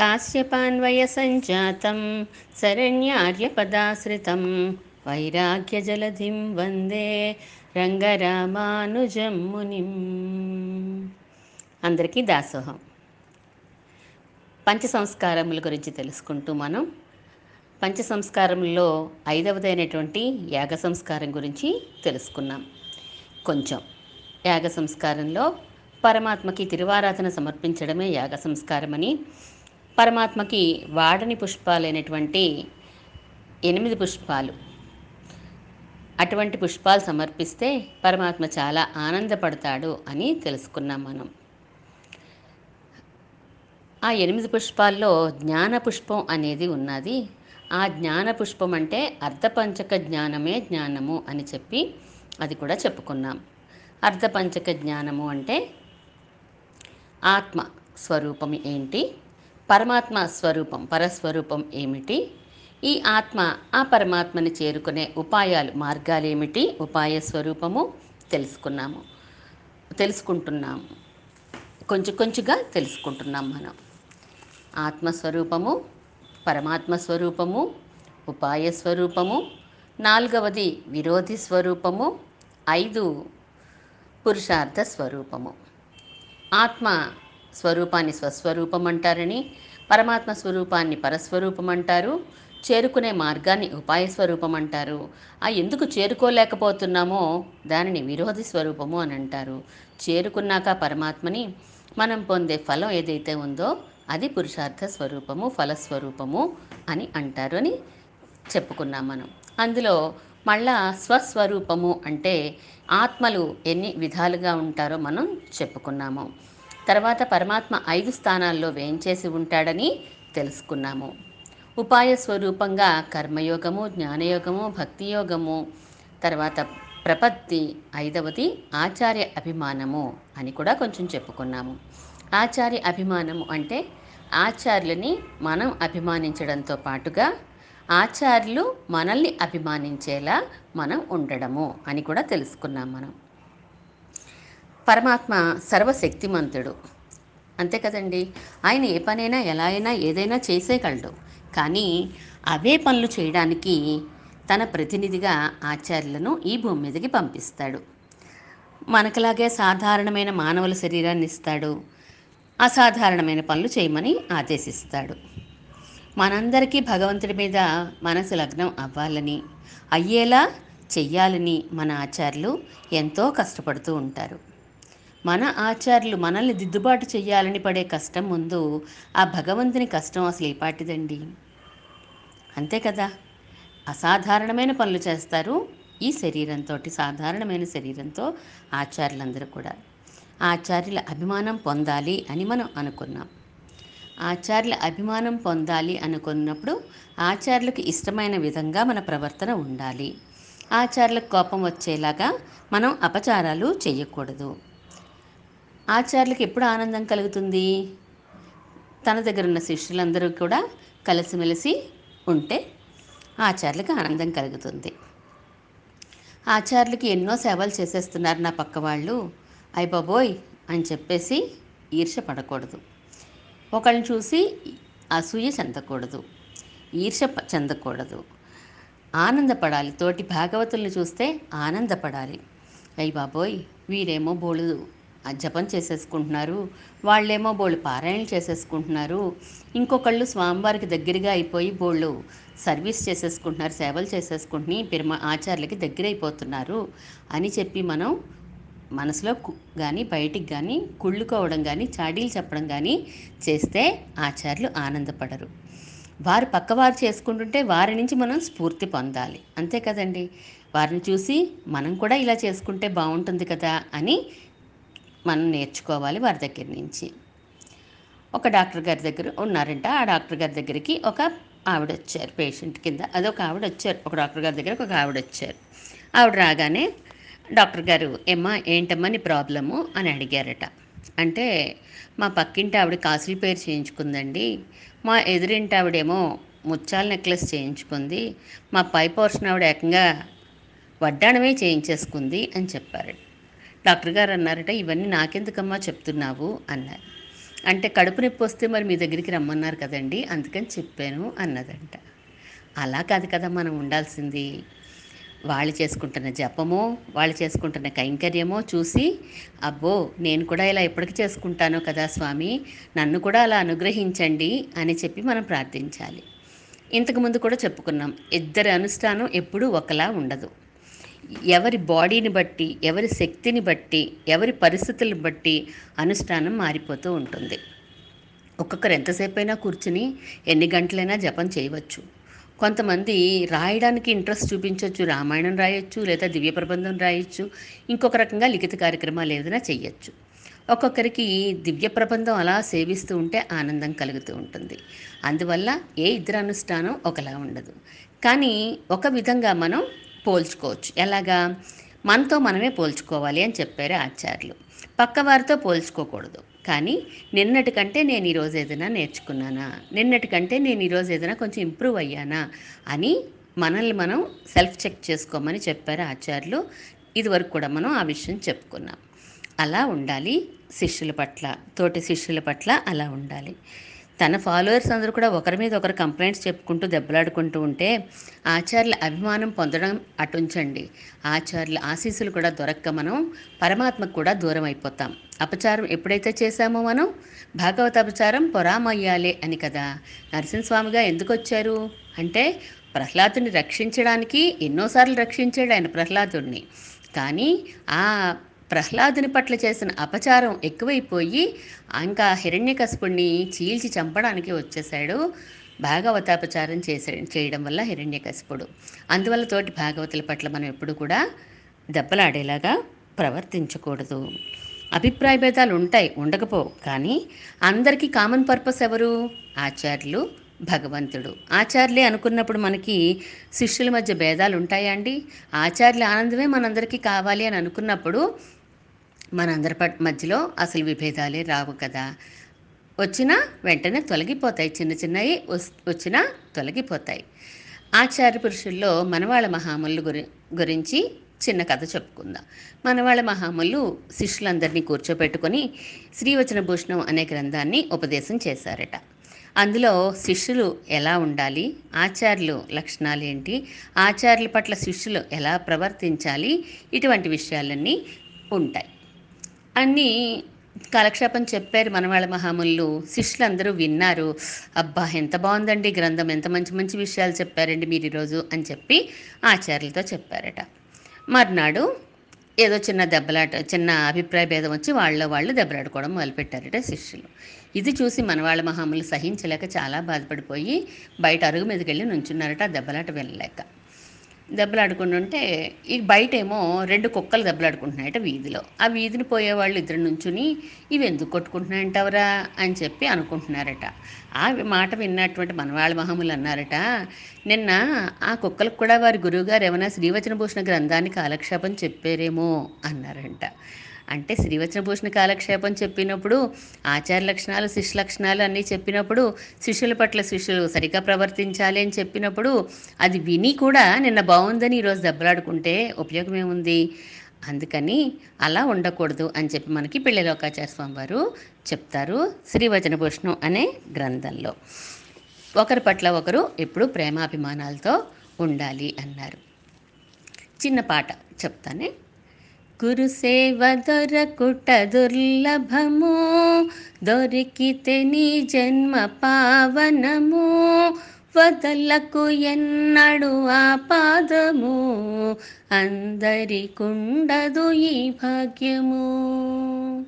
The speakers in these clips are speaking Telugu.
కాశ్యపాన్వయ काश्यपान्वयसञ्जातं వైరాగ్య జలధిం వందే రంగరామానుజం మునిం అందరికీ దాసోహం. పంచ సంస్కారముల గురించి తెలుసుకుంటూ మనం పంచ సంస్కారముల్లో ఐదవదైనటువంటి యాగ సంస్కారం గురించి తెలుసుకున్నాం. కొంచెం యాగ సంస్కారంలో పరమాత్మకి తిరువారాధన సమర్పించడమే యాగ సంస్కారమని పరమాత్మకి వాడని పుష్పాలైనటువంటి ఎనిమిది పుష్పాలు. అటువంటి పుష్పాలు సమర్పిస్తే పరమాత్మ చాలా ఆనందపడతాడు అని తెలుసుకున్నాం మనం. ఆ ఎనిమిది పుష్పాల్లో జ్ఞాన పుష్పం అనేది ఉన్నది. ఆ జ్ఞాన పుష్పం అంటే అర్ధపంచక జ్ఞానమే జ్ఞానము అని చెప్పి అది కూడా చెప్పుకున్నాం. అర్ధపంచక జ్ఞానము అంటే ఆత్మ స్వరూపం ఏంటి? పరమాత్మ స్వరూపం పరస్వరూపం ఏమిటి? ఈ ఆత్మ ఆ పరమాత్మని చేరుకునే ఉపాయాలు మార్గాలు ఏమిటి? ఉపాయ స్వరూపము తెలుసుకున్నాము తెలుసుకుంటున్నాము. కొంచెం కొంచెంగా తెలుసుకుంటున్నాం మనం. ఆత్మస్వరూపము పరమాత్మ స్వరూపము ఉపాయ స్వరూపము నాలుగవది విరోధి స్వరూపము ఐదు పురుషార్థ స్వరూపము. ఆత్మ స్వరూపాన్ని స్వస్వరూపం అంటారని పరమాత్మ స్వరూపాన్ని పరస్వరూపం అంటారు చేరుకునే మార్గాన్ని ఉపాయ స్వరూపం అంటారు ఆ ఎందుకు చేరుకోలేకపోతున్నామో దానిని విరోధి స్వరూపము అని అంటారు చేరుకున్నాక పరమాత్మని మనం పొందే ఫలం ఏదైతే ఉందో అది పురుషార్థ స్వరూపము ఫలస్వరూపము అని అంటారు అని చెప్పుకున్నాం మనం. అందులో మళ్ళా స్వస్వరూపము అంటే ఆత్మలు ఎన్ని విధాలుగా ఉంటారో మనం చెప్పుకున్నాము. తర్వాత పరమాత్మ ఐదు స్థానాల్లో వేయించేసి ఉంటాడని తెలుసుకున్నాము. ఉపాయ స్వరూపంగా కర్మయోగము జ్ఞానయోగము భక్తి యోగము తర్వాత ప్రపత్తి ఐదవది ఆచార్య అభిమానము అని కూడా కొంచెం చెప్పుకున్నాము. ఆచార్య అభిమానము అంటే ఆచార్యులని మనం అభిమానించడంతో పాటుగా ఆచార్యులు మనల్ని అభిమానించేలా మనం ఉండడము అని కూడా తెలుసుకున్నాం మనం. పరమాత్మ సర్వశక్తిమంతుడు. అంతే కదండి? ఆయన ఏ పనైనా ఎలా అయినా ఏదైనా చేసేయగలడు. కానీ అవే పనులు చేయడానికి తన ప్రతినిధిగా ఆచార్యులను ఈ భూమి మీదకి పంపిస్తాడు. మనకులాగే సాధారణమైన మానవుల శరీరాన్ని ఇస్తాడు. అసాధారణమైన పనులు చేయమని ఆదేశిస్తాడు. మనందరికీ భగవంతుడి మీద మనసు లగ్నం అవ్వాలని అయ్యేలా చెయ్యాలని మన ఆచార్యులు ఎంతో కష్టపడుతూ ఉంటారు. మన ఆచార్యులు మనల్ని దిద్దుబాటు చేయాలని పడే కష్టం ముందు ఆ భగవంతుని కష్టం అసలు ఏపాటిదండి అంతే కదా. అసాధారణమైన పనులు చేస్తారు ఈ శరీరంతో సాధారణమైన శరీరంతో ఆచార్యులందరూ కూడా. ఆచార్యుల అభిమానం పొందాలి అని మనం అనుకున్నాం. ఆచార్యుల అభిమానం పొందాలి అనుకున్నప్పుడు ఆచార్యులకు ఇష్టమైన విధంగా మన ప్రవర్తన ఉండాలి. ఆచార్యులకు కోపం వచ్చేలాగా మనం అపచారాలు చేయకూడదు. ఆచార్యులకు ఎప్పుడు ఆనందం కలుగుతుంది? తన దగ్గర ఉన్న శిష్యులందరూ కూడా కలిసిమెలిసి ఉంటే ఆచార్యులకు ఆనందం కలుగుతుంది. ఆచార్యులకి ఎన్నో సేవలు చేసేస్తున్నారు నా పక్క వాళ్ళు. అయ్య బాబోయ్ అని చెప్పేసి ఈర్ష పడకూడదు. ఒకళ్ళని చూసి అసూయ చెందకూడదు. ఈర్ష చెందకూడదు. ఆనందపడాలి. తోటి భాగవతుల్ని చూస్తే ఆనందపడాలి. అయ్యి బాబోయ్ వీరేమో బోళ్ళు జపం చేసేసుకుంటున్నారు. వాళ్ళేమో బోళ్ళు పారాయణలు చేసేసుకుంటున్నారు. ఇంకొకళ్ళు స్వామివారికి దగ్గరగా అయిపోయి బోళ్ళు సర్వీస్ చేసేసుకుంటున్నారు సేవలు చేసేసుకుంటుని పెరుమ ఆచార్యులకి దగ్గర అయిపోతున్నారు అని చెప్పి మనం మనసులో కానీ బయటికి కానీ కుళ్ళుకోవడం కానీ చాడీలు చెప్పడం కానీ చేస్తే ఆచార్యులు ఆనందపడరు. వారు పక్కవారు చేసుకుంటుంటే వారి నుంచి మనం స్ఫూర్తి పొందాలి. అంతే కదండి. వారిని చూసి మనం కూడా ఇలా చేసుకుంటే బాగుంటుంది కదా అని మనం నేర్చుకోవాలి వారి దగ్గర నుంచి. ఒక డాక్టర్ గారి దగ్గర ఉన్నారంట. ఆ డాక్టర్ గారి దగ్గరికి ఒక ఆవిడ వచ్చారు పేషెంట్ కింద. అదొక ఆవిడ వచ్చారు. ఒక డాక్టర్ గారి దగ్గర ఒక ఆవిడ వచ్చారు. ఆవిడ రాగానే డాక్టర్ గారు ఏమ్మా ఏంటమ్మా నీ ప్రాబ్లము? అని అడిగారట. అంటే మా పక్కింటి ఆవిడ కాసులు పేరు చేయించుకుందండి. మా ఎదురింటి ఆవిడేమో ముచ్చాల నెక్లెస్ చేయించుకుంది. మా పై పోర్షన్ ఆవిడ ఏకంగా వడ్డాణమే చేయించేసుకుంది అని చెప్పారట. డాక్టర్ గారు అన్నారట ఇవన్నీ నాకెందుకమ్మా చెప్తున్నావు? అన్నారు. అంటే కడుపు నొప్పి వస్తే మరి మీ దగ్గరికి రమ్మన్నారు కదండి అందుకని చెప్పాను అన్నదంట. అలా కాదు కదా మనం ఉండాల్సింది. వాళ్ళు చేసుకుంటున్న జపమో వాళ్ళు చేసుకుంటున్న కైంకర్యమో చూసి అబ్బో నేను కూడా ఇలా ఎప్పటికి చేసుకుంటానో కదా స్వామి నన్ను కూడా అలా అనుగ్రహించండి అని చెప్పి మనం ప్రార్థించాలి. ఇంతకుముందు కూడా చెప్పుకున్నాం ఇద్దరి అనుష్ఠానం ఎప్పుడూ ఒకలా ఉండదు. ఎవరి బాడీని బట్టి ఎవరి శక్తిని బట్టి ఎవరి పరిస్థితులను బట్టి అనుష్ఠానం మారిపోతూ ఉంటుంది. ఒక్కొక్కరు ఎంతసేపు అయినా కూర్చుని ఎన్ని గంటలైనా జపం చేయవచ్చు. కొంతమంది రాయడానికి ఇంట్రెస్ట్ చూపించవచ్చు రామాయణం రాయొచ్చు లేదా దివ్య ప్రబంధం రాయొచ్చు ఇంకొక రకంగా లిఖిత కార్యక్రమాలు ఏదైనా చేయొచ్చు. ఒక్కొక్కరికి దివ్య ప్రబంధం అలా సేవిస్తూ ఉంటే ఆనందం కలుగుతూ ఉంటుంది. అందువల్ల ఏ ఇద్దరు అనుష్ఠానం ఒకలా ఉండదు. కానీ ఒక విధంగా మనం పోల్చుకోవచ్చు. ఎలాగా? మనతో మనమే పోల్చుకోవాలి అని చెప్పారు ఆచార్యులు. పక్కవారితో పోల్చుకోకూడదు. కానీ నిన్నటి కంటే నేను ఈరోజు ఏదైనా నేర్చుకున్నానా? నిన్నటి కంటే నేను ఈరోజు ఏదైనా కొంచెం ఇంప్రూవ్ అయ్యానా? అని మనల్ని మనం సెల్ఫ్ చెక్ చేసుకోమని చెప్పారు ఆచార్యులు. ఇదివరకు కూడా మనం ఆ విషయం చెప్పుకున్నాం. అలా ఉండాలి. శిష్యుల పట్ల తోటి శిష్యుల పట్ల అలా ఉండాలి. తన ఫాలోవర్స్ అందరూ కూడా ఒకరి మీద ఒకరు కంప్లైంట్స్ చెప్పుకుంటూ దెబ్బలాడుకుంటూ ఉంటే ఆచార్యుల అభిమానం పొందడం అటుంచండి. ఆచార్యుల ఆశీస్సులు కూడా దొరక్క మనం పరమాత్మకు కూడా దూరం అయిపోతాం. అపచారం ఎప్పుడైతే చేశామో మనం? భాగవత అపచారం పొరామయ్యాలే అని కదా. నరసింహస్వామిగా ఎందుకు వచ్చారు? అంటే ప్రహ్లాదుని రక్షించడానికి ఎన్నోసార్లు రక్షించాడు ఆయన ప్రహ్లాదుడిని కానీ ఆ ప్రహ్లాదుని పట్ల చేసిన అపచారం ఎక్కువైపోయి ఇంకా హిరణ్యకశపుణ్ణి చీల్చి చంపడానికి వచ్చేసాడు భాగవతాపచారం చేసే చేయడం వల్ల హిరణ్యకశపుడు. అందువల్ల తోటి భాగవతుల పట్ల మనం ఎప్పుడు కూడా దెబ్బలాడేలాగా ప్రవర్తించకూడదు. అభిప్రాయ భేదాలు ఉంటాయి ఉండకపోవు కానీ అందరికీ కామన్ పర్పస్ ఎవరు? ఆచార్యులు భగవంతుడు. ఆచార్యులే అనుకున్నప్పుడు మనకి శిష్యుల మధ్య భేదాలు ఉంటాయా అండి? ఆచార్యుల ఆనందమే మనందరికీ కావాలి అని అనుకున్నప్పుడు మనందరి పట్ మధ్యలో అసలు విభేదాలే రావు కదా. వచ్చినా వెంటనే తొలగిపోతాయి. చిన్న చిన్నవి వస్- వచ్చినా తొలగిపోతాయి. ఆచార్య పురుషుల్లో మనవాళ్ళ మహాములు గురి గురించి చిన్న కథ చెప్పుకుందాం. మనవాళ్ళ మహాములు శిష్యులందరినీ కూర్చోబెట్టుకొని శ్రీవచన భూషణం అనే గ్రంథాన్ని ఉపదేశం చేశారట. అందులో శిష్యులు ఎలా ఉండాలి? ఆచార్యులు లక్షణాలు ఏంటి ఆచార్యుల పట్ల శిష్యులు ఎలా ప్రవర్తించాలి? ఇటువంటి విషయాలన్నీ ఉంటాయి. అన్నీ కాలక్షేపం చెప్పారు మనవాళ్ళ మహాములు శిష్యులందరూ విన్నారు. అబ్బా ఎంత బాగుందండి గ్రంథం. ఎంత మంచి మంచి విషయాలు చెప్పారండి మీరు ఈరోజు అని చెప్పి ఆచార్యులతో చెప్పారట. మర్నాడు ఏదో చిన్న దెబ్బలాట చిన్న అభిప్రాయ భేదం వచ్చి వాళ్ళ వాళ్ళు దెబ్బలాడుకోవడం మొదలుపెట్టారట శిష్యులు. ఇది చూసి మనవాళ్ళ మహాములు సహించలేక చాలా బాధపడిపోయి బయట అరుగు మీదకి వెళ్ళి నుంచున్నారట ఆ దెబ్బలాట వెళ్ళలేక దెబ్బలాడుకుంటుంటే ఈ బయటేమో రెండు కుక్కలు దెబ్బలాడుకుంటున్నాయట వీధిలో. ఆ వీధిని పోయేవాళ్ళు ఇద్దరు నుంచుని ఇవి ఎందుకు కొట్టుకుంటున్నాయంటవరా? అని చెప్పి అనుకుంటున్నారట. ఆ మాట విన్నటువంటి మనవాళ్ళ మహములు అన్నారట నిన్న ఆ కుక్కలకు కూడా వారి గురువుగారు ఏమైనా శ్రీవచనభూషణ గ్రంథాన్ని కాలక్షేపం చెప్పారేమో అన్నారంట. అంటే శ్రీవచన భూషణ కాలక్షేపం చెప్పినప్పుడు ఆచార లక్షణాలు శిష్య లక్షణాలు అన్నీ చెప్పినప్పుడు శిష్యుల పట్ల శిష్యులు సరిగ్గా ప్రవర్తించాలి అని చెప్పినప్పుడు అది విని కూడా నిన్న బాగుందని ఈరోజు దెబ్బలాడుకుంటే ఉపయోగం ఏముంది? అందుకని అలా ఉండకూడదు అని చెప్పి మనకి పిల్లలోకాచార్య స్వామి వారు చెప్తారు శ్రీవచన భూషణం అనే గ్రంథంలో. ఒకరి పట్ల ఒకరు ఎప్పుడు ప్రేమాభిమానాలతో ఉండాలి అన్నారు. చిన్న పాట చెప్తానే గురుసేవ దొరకుట దుర్లభము దొరికితే నీ జన్మ పావనము. వదలకు ఎన్నడు ఆ పాదము అందరికుండదు ఈ భాగ్యము.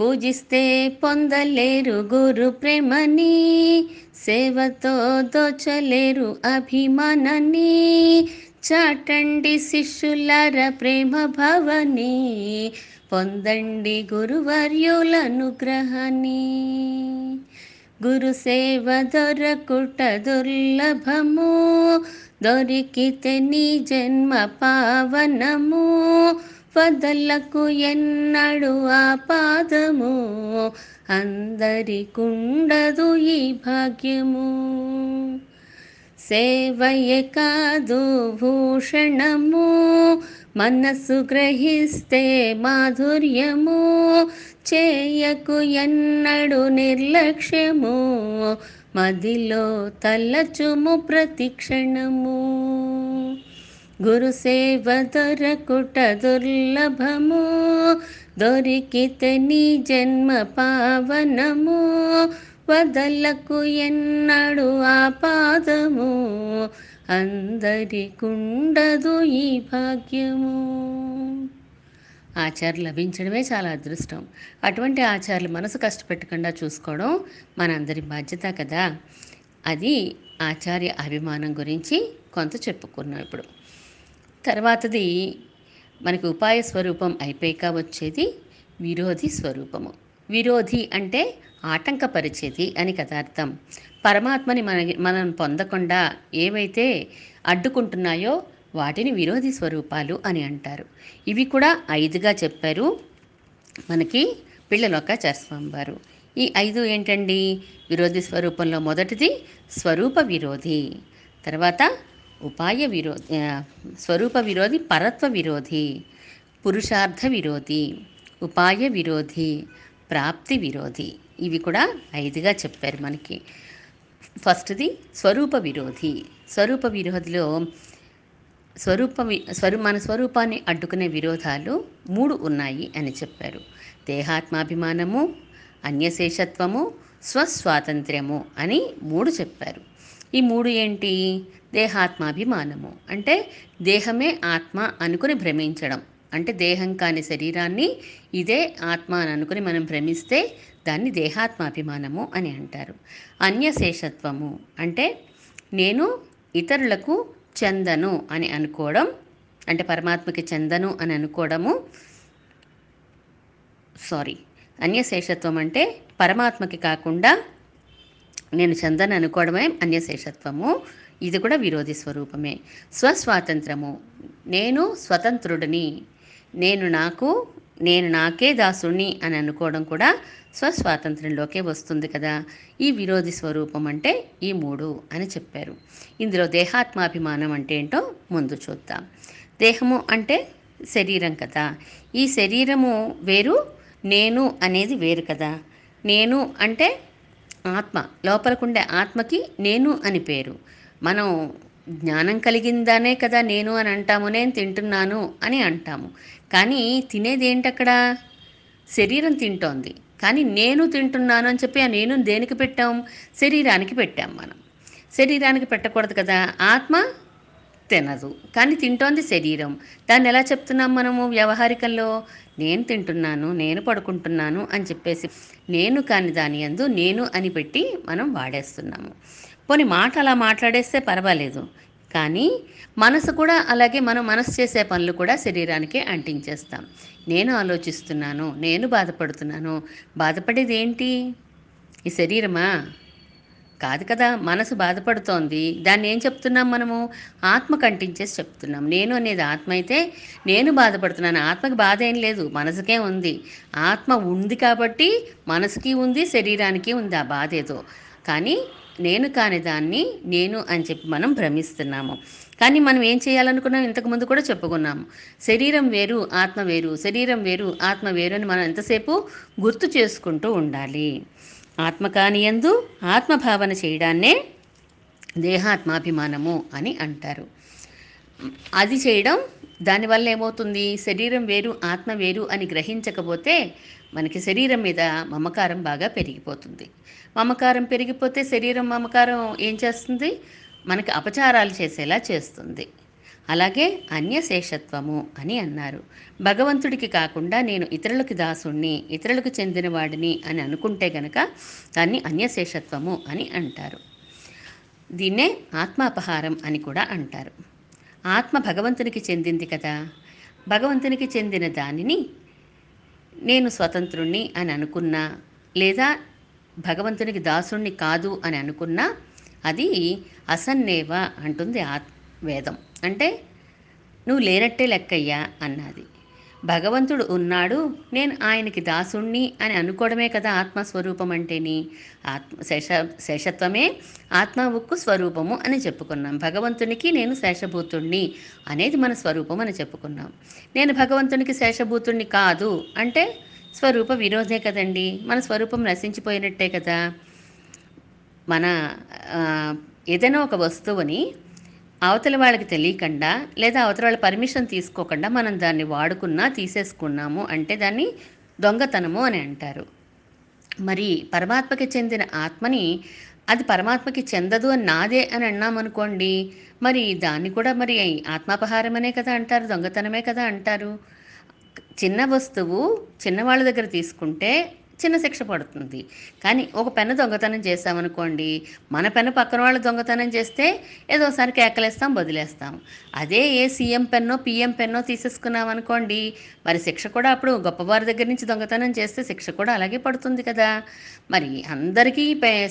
పూజిస్తే పొందలేరు గురు ప్రేమని సేవతో దోచలేరు అభిమానని చాటండి శిష్యులార ప్రేమ భవని పొందండి గురువర్యులనుగ్రహాన్ని గురు సేవ దొరకుట దుర్లభము దొరికితే నీ జన్మ పావనము. వదలకు ఎన్నడు ఆ పాదము అందరికుండదు ఈ భాగ్యము. సేవయే కాదు భూషణము మనస్సు గ్రహిస్తే మాధుర్యము చేయకు ఎన్నడు నిర్లక్ష్యము మదిలో తలచుము ప్రతిక్షణము గురు సేవ దొరకుట దుర్లభము దొరికితే నీ జన్మ పావనము వదలకు ఎన్నడు ఆ పాదము అందరికుండదు ఈ భాగ్యము. ఆచార్యులు లభించడమే చాలా అదృష్టం. అటువంటి ఆచార్యులు మనసు కష్టపెట్టకుండా చూసుకోవడం మనందరి బాధ్యత కదా? అది ఆచార్య అభిమానం గురించి కొంత చెప్పుకున్నాం ఇప్పుడు. తర్వాతది మనకి ఉపాయ స్వరూపం అయిపోయాక వచ్చేది విరోధి స్వరూపము. విరోధి అంటే ఆటంకపరిచేది అని కదా అర్థం. పరమాత్మని మన మనం పొందకుండా ఏవైతే అడ్డుకుంటున్నాయో వాటిని విరోధి స్వరూపాలు అని అంటారు. ఇవి కూడా ఐదుగా చెప్పారు. మనకి పిల్లలొక్క వారు ఈ ఐదు ఏంటండి? విరోధి స్వరూపంలో మొదటిది స్వరూప విరోధి తర్వాత ఉపాయ విరోధి స్వరూప విరోధి పరత్వ విరోధి పురుషార్థ విరోధి ఉపాయ విరోధి ప్రాప్తి విరోధి. ఇవి కూడా ఐదుగా చెప్పారు మనకి. ఫస్ట్ది స్వరూప విరోధి. స్వరూప విరోధిలో స్వరూప స్వరూ మన స్వరూపాన్ని అడ్డుకునే విరోధాలు మూడు ఉన్నాయి అని చెప్పారు. దేహాత్మాభిమానము అన్యశేషత్వము స్వస్వాతంత్ర్యము అని మూడు చెప్పారు. ఈ మూడు ఏంటి? దేహాత్మాభిమానము. అంటే దేహమే ఆత్మ అనుకుని భ్రమించడం. అంటే దేహం కాని శరీరాన్ని ఇదే ఆత్మ అని అనుకుని మనం భ్రమిస్తే దాన్ని దేహాత్మాభిమానము అని అంటారు. అన్యశేషత్వము అంటే నేను ఇతరులకు చెందను అని అనుకోవడం అంటే పరమాత్మకి చెందను అని అనుకోవడము సారీ అన్యశేషత్వం అంటే పరమాత్మకి కాకుండా నేను చెందని అనుకోవడమే అన్యశేషత్వము. ఇది కూడా విరోధి స్వరూపమే. స్వస్వాతంత్రము. నేను స్వతంత్రుడిని. నేను నాకు నేను నాకే దాసుని అని అనుకోవడం కూడా స్వస్వాతంత్రంలోకే వస్తుంది కదా. ఈ విరోధి స్వరూపం అంటే ఈ మూడు అని చెప్పారు. ఇందులో దేహాత్మాభిమానం అంటే ఏంటో ముందు చూద్దాం. దేహము అంటే శరీరం కదా. ఈ శరీరము వేరు నేను అనేది వేరు కదా. నేను అంటే ఆత్మ లోపలకుండే ఆత్మకి నేను అని పేరు. మనం జ్ఞానం కలిగిందానే కదా నేను అని అంటాము నేను తింటున్నాను అని అంటాము. కానీ తినేది ఏంటక్కడ? శరీరం తింటోంది. కానీ నేను తింటున్నాను అని చెప్పి ఆ నేను దేనికి పెట్టాం? శరీరానికి పెట్టాం మనం. శరీరానికి పెట్టకూడదు కదా. ఆత్మ తినదు. కానీ తింటోంది శరీరం. దాన్ని ఎలా చెప్తున్నాం మనము వ్యవహారికంలో? నేను తింటున్నాను నేను పడుకుంటున్నాను అని చెప్పేసి నేను కాని దాని యందు నేను అని పెట్టి మనం వాడేస్తున్నాము. పోనీ మాట అలా మాట్లాడేస్తే పర్వాలేదు. కానీ మనసు కూడా అలాగే మనం మనసు చేసే పనులు కూడా శరీరానికి అంటించేస్తాం. నేను ఆలోచిస్తున్నాను నేను బాధపడుతున్నాను. బాధపడేది ఏంటి? ఈ శరీరమా? కాదు కదా మనసు బాధపడుతోంది. దాన్ని ఏం చెప్తున్నాం మనము? ఆత్మ కంటించేసి చెప్తున్నాం. నేను అనేది ఆత్మ అయితే నేను బాధపడుతున్నాను. ఆత్మకి బాధ ఏం లేదు మనసుకే ఉంది. ఆత్మ ఉంది కాబట్టి మనసుకి ఉంది శరీరానికి ఉంది ఆ బాధ ఏదో. కానీ నేను కాని దాన్ని నేను అని చెప్పి మనం భ్రమిస్తున్నాము. కానీ మనం ఏం చేయాలనుకున్నాం ఇంతకుముందు కూడా చెప్పుకున్నాము. శరీరం వేరు ఆత్మ వేరు శరీరం వేరు ఆత్మ వేరు అని మనం ఎంతసేపు గుర్తు చేసుకుంటూ ఉండాలి. ఆత్మ కానియందు ఆత్మభావన చేయడాన్నే దేహాత్మాభిమానము అని అంటారు. అది చేయడం దానివల్ల ఏమవుతుంది? శరీరం వేరు ఆత్మ వేరు అని గ్రహించకపోతే మనకి శరీరం మీద మమకారం బాగా పెరిగిపోతుంది. మమకారం పెరిగిపోతే శరీరం మమకారం ఏం చేస్తుంది? మనకి అపచారాలు చేసేలా చేస్తుంది. అలాగే అన్యశేషత్వము అని అన్నారు. భగవంతుడికి కాకుండా నేను ఇతరులకి దాసుణ్ణి ఇతరులకు చెందినవాడిని అని అనుకుంటే గనక దాన్ని అన్యశేషత్వము అని అంటారు. దీన్నే ఆత్మాపహారం అని కూడా అంటారు. ఆత్మ భగవంతునికి చెందింది కదా. భగవంతునికి చెందిన దానిని నేను స్వతంత్రుణ్ణి అని అనుకున్నా లేదా భగవంతునికి దాసుణ్ణి కాదు అని అనుకున్నా అది అసన్నేవ అంటుంది ఆత్ వేదం అంటే నువ్వు లేనట్టే లెక్కయ్యా అన్నది. భగవంతుడు ఉన్నాడు నేను ఆయనకి దాసుణ్ణి అని అనుకోవడమే కదా ఆత్మస్వరూపం అంటేని ఆత్మ శేష శేషత్వమే ఆత్మ ఉక్కు స్వరూపము అని చెప్పుకున్నాం. భగవంతునికి నేను శేషభూతుణ్ణి అనేది మన స్వరూపం అని చెప్పుకున్నాం. నేను భగవంతునికి శేషభూతుణ్ణి కాదు అంటే స్వరూప విరోధే కదండి. మన స్వరూపం నశించిపోయినట్టే కదా. మన ఏదైనా ఒక వస్తువుని అవతల వాళ్ళకి తెలియకుండా లేదా అవతల వాళ్ళ పర్మిషన్ తీసుకోకుండా మనం దాన్ని వాడుకున్నా తీసేసుకున్నాము అంటే దాన్ని దొంగతనము అని అంటారు. మరి పరమాత్మకి చెందిన ఆత్మని అది పరమాత్మకి చెందదు అని నాదే అని అన్నామనుకోండి మరి దాన్ని కూడా మరి ఆత్మాపహారమనే కదా అంటారు దొంగతనమే కదా అంటారు. చిన్న వస్తువు చిన్నవాళ్ళ దగ్గర తీసుకుంటే చిన్న శిక్ష పడుతుంది. కానీ ఒక పెన్ను దొంగతనం చేస్తామనుకోండి మన పెన్ను పక్కన వాళ్ళు దొంగతనం చేస్తే ఏదోసారి కేకలేస్తాం వదిలేస్తాం అదే ఏ సీఎం పెన్నో పిఎం పెన్నో తీసేసుకున్నాం అనుకోండి మరి శిక్ష కూడా అప్పుడు గొప్పవారి దగ్గర నుంచి దొంగతనం చేస్తే శిక్ష కూడా అలాగే పడుతుంది కదా. మరి అందరికీ పే-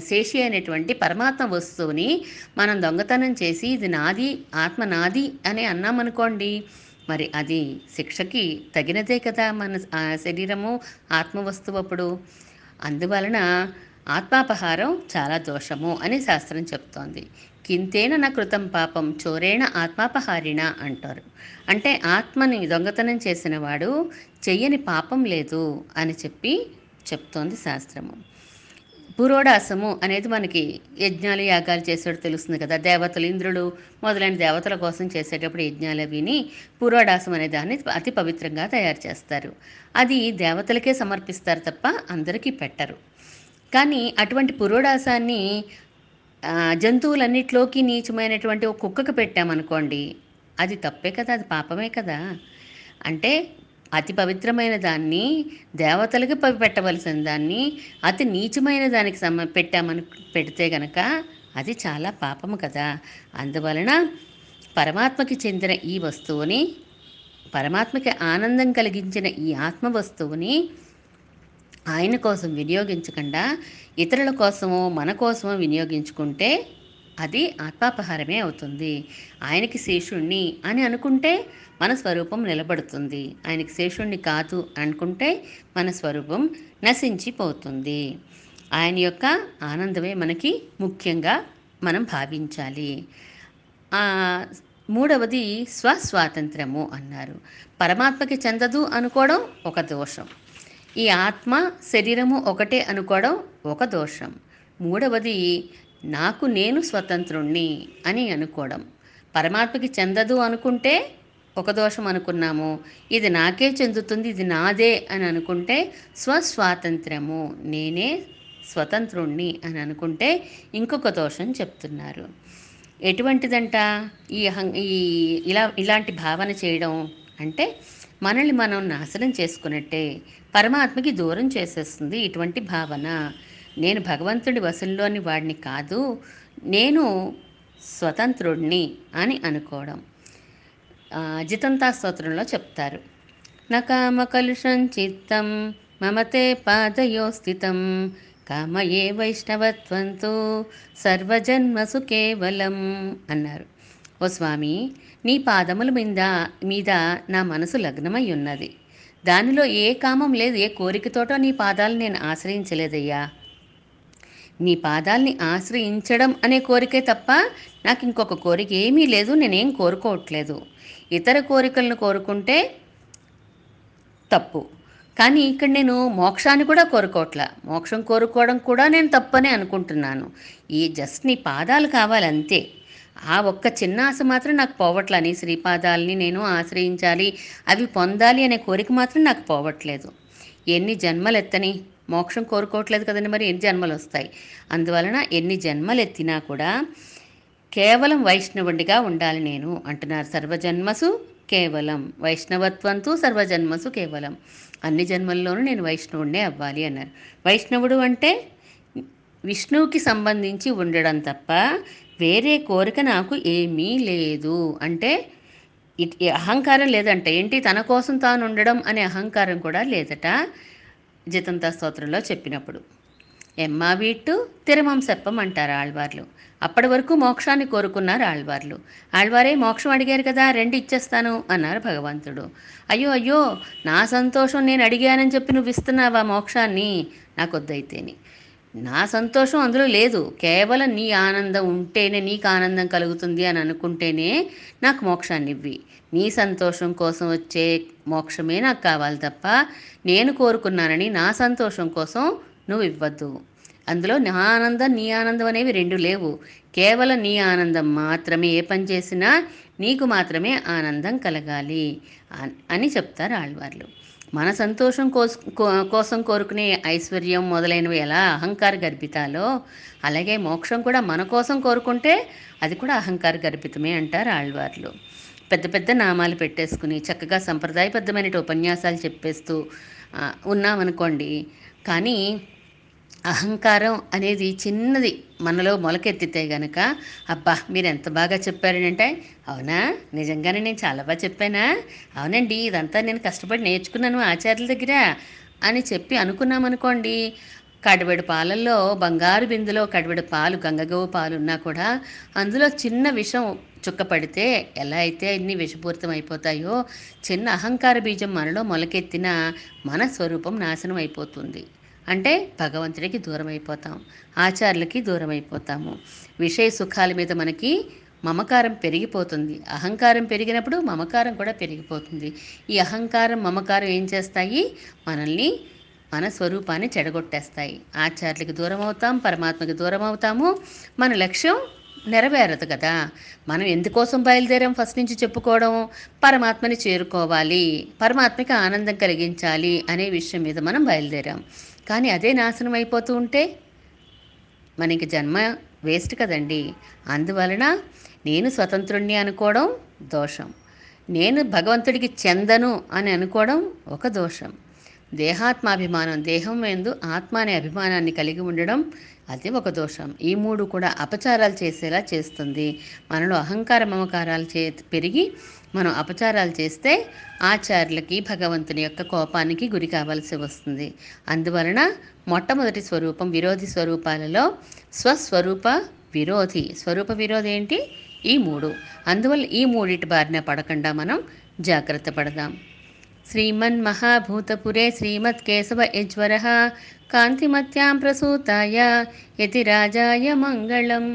శేషి అయినటువంటి పరమాత్మ వస్తువుని మనం దొంగతనం చేసి ఇది నాది ఆత్మ నాది అని అన్నామనుకోండి మరి అది శిక్షకి తగినదే కదా మన శరీరము ఆత్మ వస్తువు అప్పుడు అందువలన ఆత్మాపహారం చాలా దోషము అని శాస్త్రం చెప్తోంది. కింతేన నా కృతం పాపం చోరేణ ఆత్మాపహారిణ అంటారు. అంటే ఆత్మని దొంగతనం చేసిన వాడు చెయ్యని పాపం లేదు అని చెప్పి చెప్తోంది శాస్త్రము. పురోడాసము అనేది మనకి యజ్ఞాలు యాగాలు చేసేటప్పుడు తెలుస్తుంది కదా. దేవతలు ఇంద్రుడు మొదలైన దేవతల కోసం చేసేటప్పుడు యజ్ఞాలు విని పురోడాసం అనే దాన్ని అతి పవిత్రంగా తయారు చేస్తారు. అది దేవతలకే సమర్పిస్తారు తప్ప అందరికీ పెట్టరు. కానీ అటువంటి పురోడాసాన్ని ఆ, జంతువులన్నిట్లోకి నీచమైనటువంటి ఒక కుక్కకు పెట్టామనుకోండి అది తప్పే కదా అది పాపమే కదా. అంటే అతి పవిత్రమైన దాన్ని దేవతలకి పవి పెట్టవలసిన దాన్ని అతి నీచమైన దానికి సమ పెట్టామని పెడితే గనక అది చాలా పాపము కదా. అందువలన పరమాత్మకి చెందిన ఈ వస్తువుని పరమాత్మకి ఆనందం కలిగించిన ఈ ఆత్మ వస్తువుని ఆయన కోసం వినియోగించకుండా ఇతరుల కోసమో మన కోసమో వినియోగించుకుంటే అది ఆత్మాపహారమే అవుతుంది. ఆయనకి శేషుణ్ణి అని అనుకుంటే మన స్వరూపం నిలబడుతుంది. ఆయనకి శేషుణ్ణి కాదు అనుకుంటే మన స్వరూపం నశించిపోతుంది. ఆయన యొక్క ఆనందమే మనకి ముఖ్యంగా మనం భావించాలి. మూడవది స్వస్వాతంత్రము అన్నారు. పరమాత్మకి చెందదు అనుకోవడం ఒక దోషం. ఈ ఆత్మ శరీరము ఒకటే అనుకోవడం ఒక దోషం. మూడవది నాకు నేను స్వతంత్రుణ్ణి అని అనుకోవడం. పరమాత్మకి చెందదు అనుకుంటే ఒక దోషం అనుకున్నాము. ఇది నాకే చెందుతుంది ఇది నాదే అని అనుకుంటే స్వస్వాతంత్ర్యము నేనే స్వతంత్రుణ్ణి అని అనుకుంటే ఇంకొక దోషం చెప్తున్నారు. ఎటువంటిదంట? ఈ ఈ ఇలా ఇలాంటి భావన చేయడం అంటే మనల్ని మనం నాశనం చేసుకున్నట్టే పరమాత్మకి దూరం చేసేస్తుంది ఇటువంటి భావన. నేను భగవంతుడి వశంలోని వాడిని కాదు నేను స్వతంత్రుడిని అని అనుకోవడం. జితంతా స్తోత్రంలో చెప్తారు. నకామ కలుషం చిత్తం మమతే పాదయో స్థితం. కామయే వైష్ణవత్వంతో సర్వజన్మసు కేవలం అన్నారు. ఓ స్వామి నీ పాదముల మీద మీద నా మనసు లగ్నమై ఉన్నది. దానిలో ఏ కామం లేదు ఏ కోరికతోటో నీ పాదాలు నేను ఆశ్రయించలేదయ్యా. నీ పాదాల్ని ఆశ్రయించడం అనే కోరికే తప్ప నాకు ఇంకొక కోరిక ఏమీ లేదు నేనేం కోరుకోవట్లేదు. ఇతర కోరికలను కోరుకుంటే తప్పు. కానీ ఇక్కడ నేను మోక్షాన్ని కూడా కోరుకోవట్లా. మోక్షం కోరుకోవడం కూడా నేను తప్పనే అనుకుంటున్నాను. ఈ జస్ట్ నీ పాదాలు కావాలంతే. ఆ ఒక్క చిన్న ఆశ మాత్రం నాకు పోవట్లని నీ శ్రీపాదాలని నేను ఆశ్రయించాలి అవి పొందాలి అనే కోరిక మాత్రం నాకు పోవట్లేదు. ఎన్ని జన్మలు ఎత్తని మోక్షం కోరుకోవట్లేదు కదండి మరి ఎన్ని జన్మలు వస్తాయి? అందువలన ఎన్ని జన్మలు ఎత్తినా కూడా కేవలం వైష్ణవుడిగా ఉండాలి నేను అంటున్నారు సర్వజన్మసు కేవలం. వైష్ణవత్వంతో సర్వజన్మసు కేవలం. అన్ని జన్మల్లోనూ నేను వైష్ణవుడినే అవ్వాలి అన్నారు. వైష్ణవుడు అంటే విష్ణువుకి సంబంధించి ఉండడం తప్ప వేరే కోరిక నాకు ఏమీ లేదు. అంటే ఇట్- అహంకారం లేదంట ఏంటి? తన కోసం తాను ఉండడం అనే అహంకారం కూడా లేదట. జితంత స్తోత్రంలో చెప్పినప్పుడు. ఎమ్మా వీట్టు తిరుమం సెప్పం అంటారు ఆళ్వార్లు. అప్పటి వరకు మోక్షాన్ని కోరుకున్నారు ఆళ్వార్లు. ఆళ్వారే మోక్షం అడిగారు కదా రెండు ఇచ్చేస్తాను అన్నారు భగవంతుడు. అయ్యో అయ్యో నా సంతోషం నేను అడిగానని చెప్పి నువ్వు ఇస్తున్నావా మోక్షాన్ని? నాకొద్దైతేని నా సంతోషం అందులో లేదు. కేవలం నీ ఆనందం ఉంటేనే నీకు ఆనందం కలుగుతుంది అని అనుకుంటేనే నాకు మోక్షాన్ని ఇవ్వి నీ సంతోషం కోసం వచ్చే మోక్షమే నాకు కావాలి తప్ప నేను కోరుకున్నానని నా సంతోషం కోసం నువ్వు ఇవ్వద్దు. అందులో నా ఆనందం నీ ఆనందం అనేవి రెండు లేవు. కేవలం నీ ఆనందం మాత్రమే ఏ పని చేసినా నీకు మాత్రమే ఆనందం కలగాలి అని చెప్తారు ఆళ్వార్లు. మన సంతోషం కోస్- కో- కోసం కోరుకునే ఐశ్వర్యం మొదలైనవి ఎలా అహంకార గర్భితాలో? అలాగే మోక్షం కూడా మన కోసం కోరుకుంటే అది కూడా అహంకార గర్భితమే అంటారు ఆళ్వార్లు. పెద్ద పెద్ద నామాలు పెట్టేసుకుని చక్కగా సంప్రదాయబద్ధమైన ఉపన్యాసాలు చెప్పేస్తూ ఉన్నామనుకోండి. కానీ అహంకారం అనేది చిన్నది మనలో మొలకెత్తితే గనక అబ్బా మీరు ఎంత బాగా చెప్పారనంటే అవునా? నిజంగానే నేను చాలా బాగా చెప్పానా? అవునండి ఇదంతా నేను కష్టపడి నేర్చుకున్నాను ఆచార్యుల దగ్గర అని చెప్పి అనుకున్నామనుకోండి కడివెడు పాలల్లో బంగారు బిందులో కడివెడు పాలు గంగగోవు పాలు ఉన్నా కూడా అందులో చిన్న విషం చుక్క పడితే ఎలా అయితే అన్ని విషపూరితం అయిపోతాయో చిన్న అహంకార బీజం మనలో మొలకెత్తిన మన స్వరూపం నాశనం అయిపోతుంది. అంటే భగవంతుడికి దూరం అయిపోతాం ఆచార్యులకి దూరం అయిపోతాము. విషయ సుఖాల మీద మనకి మమకారం పెరిగిపోతుంది. అహంకారం పెరిగినప్పుడు మమకారం కూడా పెరిగిపోతుంది. ఈ అహంకారం మమకారం ఏం చేస్తాయి? మనల్ని మన స్వరూపాన్ని చెడగొట్టేస్తాయి. ఆచార్యులకి దూరం అవుతాం పరమాత్మకి దూరం అవుతాము మన లక్ష్యం నెరవేరదు కదా. మనం ఎందుకోసం బయలుదేరాం ఫస్ట్ నుంచి చెప్పుకోవడం? పరమాత్మని చేరుకోవాలి. పరమాత్మకి ఆనందం కలిగించాలి అనే విషయం మీద మనం బయలుదేరాం. కానీ అదే నాశనం అయిపోతూ ఉంటే? మనకి జన్మ వేస్ట్ కదండి. అందువలన నేను స్వతంత్రుణ్ణి అనుకోవడం దోషం. నేను భగవంతుడికి చెందను అని అనుకోవడం ఒక దోషం. దేహాత్మాభిమానం దేహం ఎందు ఆత్మ అనే అభిమానాన్ని కలిగి ఉండడం అది ఒక దోషం. ఈ మూడు కూడా అపచారాలు చేసేలా చేస్తుంది. మనలో అహంకార మమకారాలు చే పెరిగి మనం అపచారాలు చేస్తే ఆచార్యులకి భగవంతుని యొక్క కోపానికి గురి కావాల్సి వస్తుంది. అందువలన మొట్టమొదటి స్వరూపం విరోధి స్వరూపాలలో స్వస్వరూప విరోధి. స్వరూప విరోధి ఏంటి? ఈ మూడు. అందువల్ల ఈ మూడిటి బారిన పడకుండా మనం జాగ్రత్త పడదాం. శ్రీమన్మహాభూతపురే శ్రీమత్కేశవ యజ్వర కాంతిమత్యాం ప్రసూతాయ యతిరాజాయ మంగళం